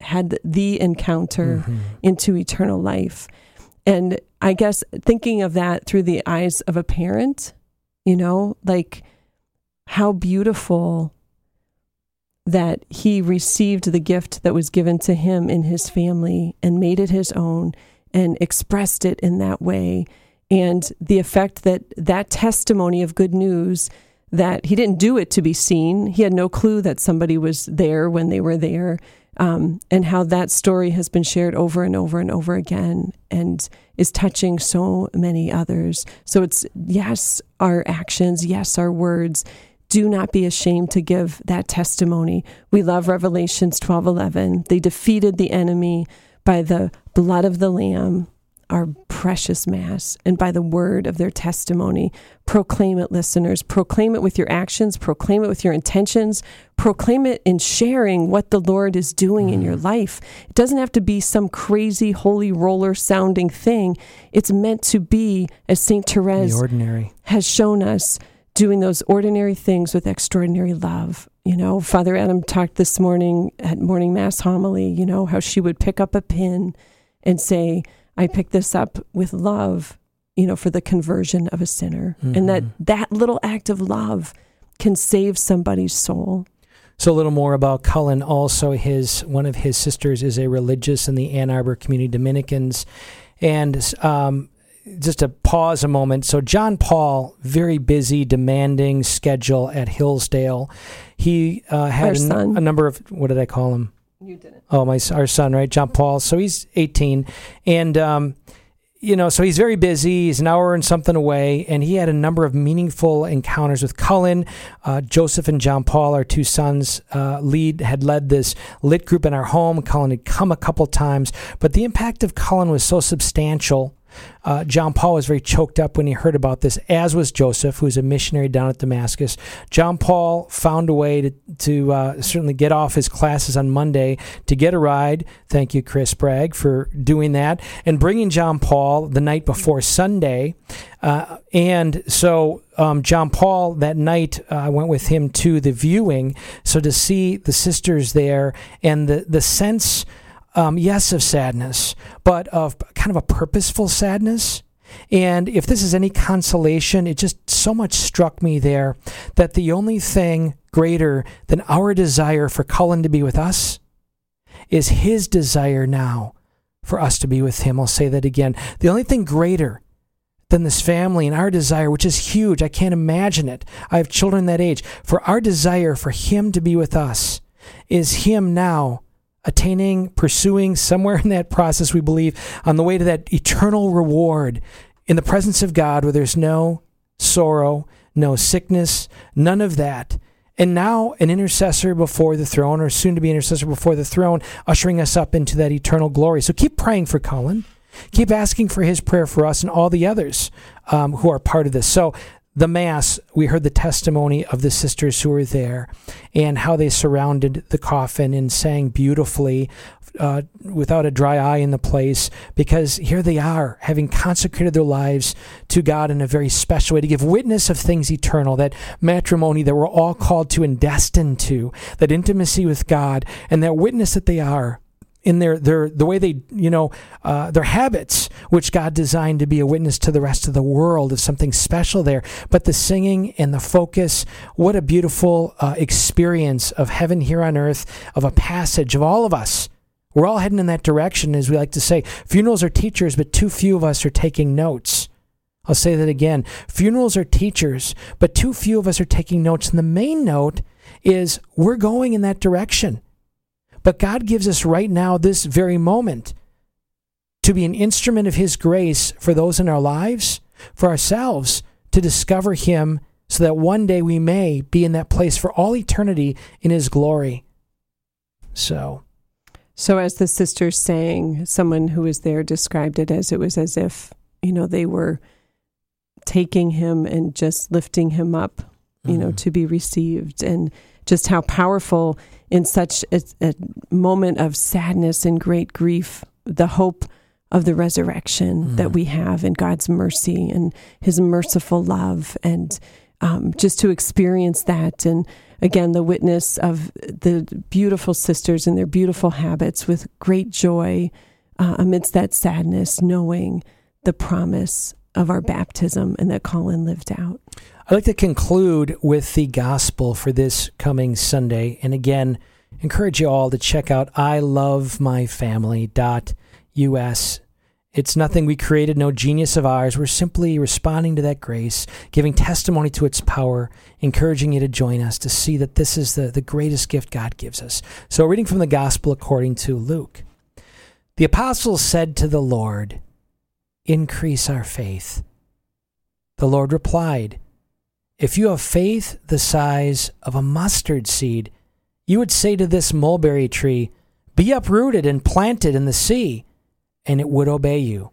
S2: had the encounter mm-hmm. into eternal life. And I guess thinking of that through the eyes of a parent, you know, like how beautiful that he received the gift that was given to him in his family and made it his own and expressed it in that way. And the effect that that testimony of good news that he didn't do it to be seen. He had no clue that somebody was there when they were there um, and how that story has been shared over and over and over again and is touching so many others. So it's yes, our actions, yes, our words. Do not be ashamed to give that testimony. We love Revelations 12:11. They defeated the enemy by the blood of the lamb our precious Mass and by the word of their testimony. Proclaim it, listeners. Proclaim it with your actions, proclaim it with your intentions, proclaim it in sharing what the Lord is doing mm. in your life. It doesn't have to be some crazy holy roller sounding thing. It's meant to be, as St. Therese
S1: ordinary.
S2: has shown us, doing those ordinary things with extraordinary love. You know, Father Adam talked this morning at morning Mass homily, you know, how she would pick up a pin and say, I pick this up with love, you know, for the conversion of a sinner. Mm-hmm. And that mm-hmm. that little act of love can save somebody's soul.
S1: So a little more about Cullen. Also, his one of his sisters is a religious in the Ann Arbor Community Dominicans, and um, just to pause a moment. So John Paul, very busy, demanding schedule at Hillsdale. He uh, had a, a, number of what did I call him?
S2: You didn't. Oh,
S1: my our son, right, John Paul. So he's 18, and um, you know, so he's very busy. He's an hour and something away, and he had a number of meaningful encounters with Cullen. Uh, Joseph and John Paul, our two sons, uh, lead had led this lit group in our home. Cullen had come a couple times, but the impact of Cullen was so substantial uh, John Paul was very choked up when he heard about this, as was Joseph, who was a missionary down at Damascus. John Paul found a way to, to uh, certainly get off his classes on Monday to get a ride. Thank you, Chris Bragg, for doing that and bringing John Paul the night before Sunday. Uh, and so um, John Paul that night, uh, I went with him to the viewing. So to see the sisters there and the the sense um, yes, of sadness, but of kind of a purposeful sadness. And if this is any consolation, it just so much struck me there that the only thing greater than our desire for Cullen to be with us is his desire now for us to be with him. I'll say that again. The only thing greater than this family and our desire, which is huge, I can't imagine it. I have children that age. For our desire for him to be with us is him now attaining, pursuing somewhere in that process, we believe, on the way to that eternal reward in the presence of God where there's no sorrow, no sickness, none of that. And now an intercessor before the throne, or soon to be intercessor before the throne, ushering us up into that eternal glory. So keep praying for Colin. Keep asking for his prayer for us and all the others um, who are part of this. So the Mass, we heard the testimony of the sisters who were there and how they surrounded the coffin and sang beautifully uh, without a dry eye in the place because here they are, having consecrated their lives to God in a very special way to give witness of things eternal, that matrimony that we're all called to and destined to, that intimacy with God, and that witness that they are in their, their the way they you know uh, their habits which god designed to be a witness to the rest of the world of something special there but the singing and the focus what a beautiful uh, experience of heaven here on earth of a passage of all of us we're all heading in that direction as we like to say funerals are teachers but too few of us are taking notes I'll say that again. Funerals are teachers, but too few of us are taking notes. And the main note is we're going in that direction. But God gives us right now, this very moment, to be an instrument of His grace for those in our lives, for ourselves, to discover Him so that one day we may be in that place for all eternity in His glory. So.
S2: So, as the sisters sang, someone who was there described it as it was as if, you know, they were taking him and just lifting him up, you mm-hmm. know, to be received. And just how powerful in such a, a, moment of sadness and great grief, the hope of the resurrection mm-hmm. that we have in God's mercy and his merciful love and um, just to experience that and again the witness of the beautiful sisters and their beautiful habits with great joy uh, amidst that sadness knowing the promise of our baptism and that Colin lived out.
S1: I'd like to conclude with the gospel for this coming Sunday. And again, encourage you all to check out ilovemyfamily.us. It's nothing we created, no genius of ours. We're simply responding to that grace, giving testimony to its power, encouraging you to join us to see that this is the, the greatest gift God gives us. So, reading from the gospel according to Luke. The apostles said to the Lord, increase our faith. The Lord replied, If you have faith the size of a mustard seed, you would say to this mulberry tree, Be uprooted and planted in the sea, and it would obey you.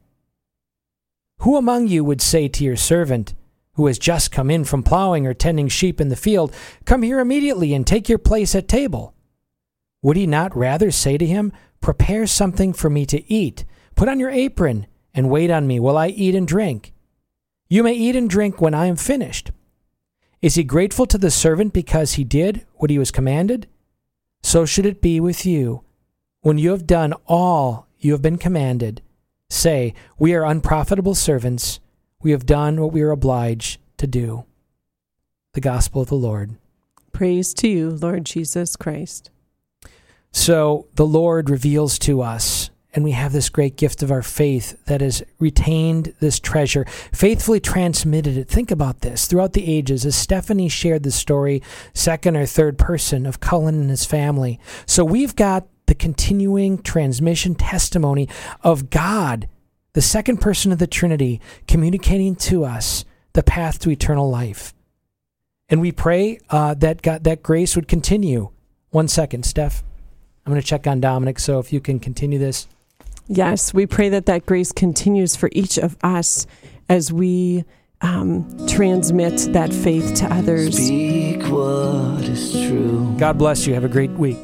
S1: Who among you would say to your servant, who has just come in from plowing or tending sheep in the field, Come here immediately and take your place at table? Would he not rather say to him, Prepare something for me to eat, put on your apron, and wait on me while I eat and drink. You may eat and drink when I am finished. Is he grateful to the servant because he did what he was commanded? So should it be with you. When you have done all you have been commanded, say, We are unprofitable servants. We have done what we are obliged to do. The Gospel of the Lord.
S2: Praise to you, Lord Jesus Christ.
S1: So the Lord reveals to us and we have this great gift of our faith that has retained this treasure, faithfully transmitted it. Think about this throughout the ages, as Stephanie shared the story, second or third person of Cullen and his family. So we've got the continuing transmission testimony of God, the second person of the Trinity, communicating to us the path to eternal life. And we pray uh, that God, that grace would continue. One second, Steph. I'm going to check on Dominic. So if you can continue this.
S2: Yes, we pray that that grace continues for each of us as we um, transmit that faith to others.
S1: God bless you. Have a great week.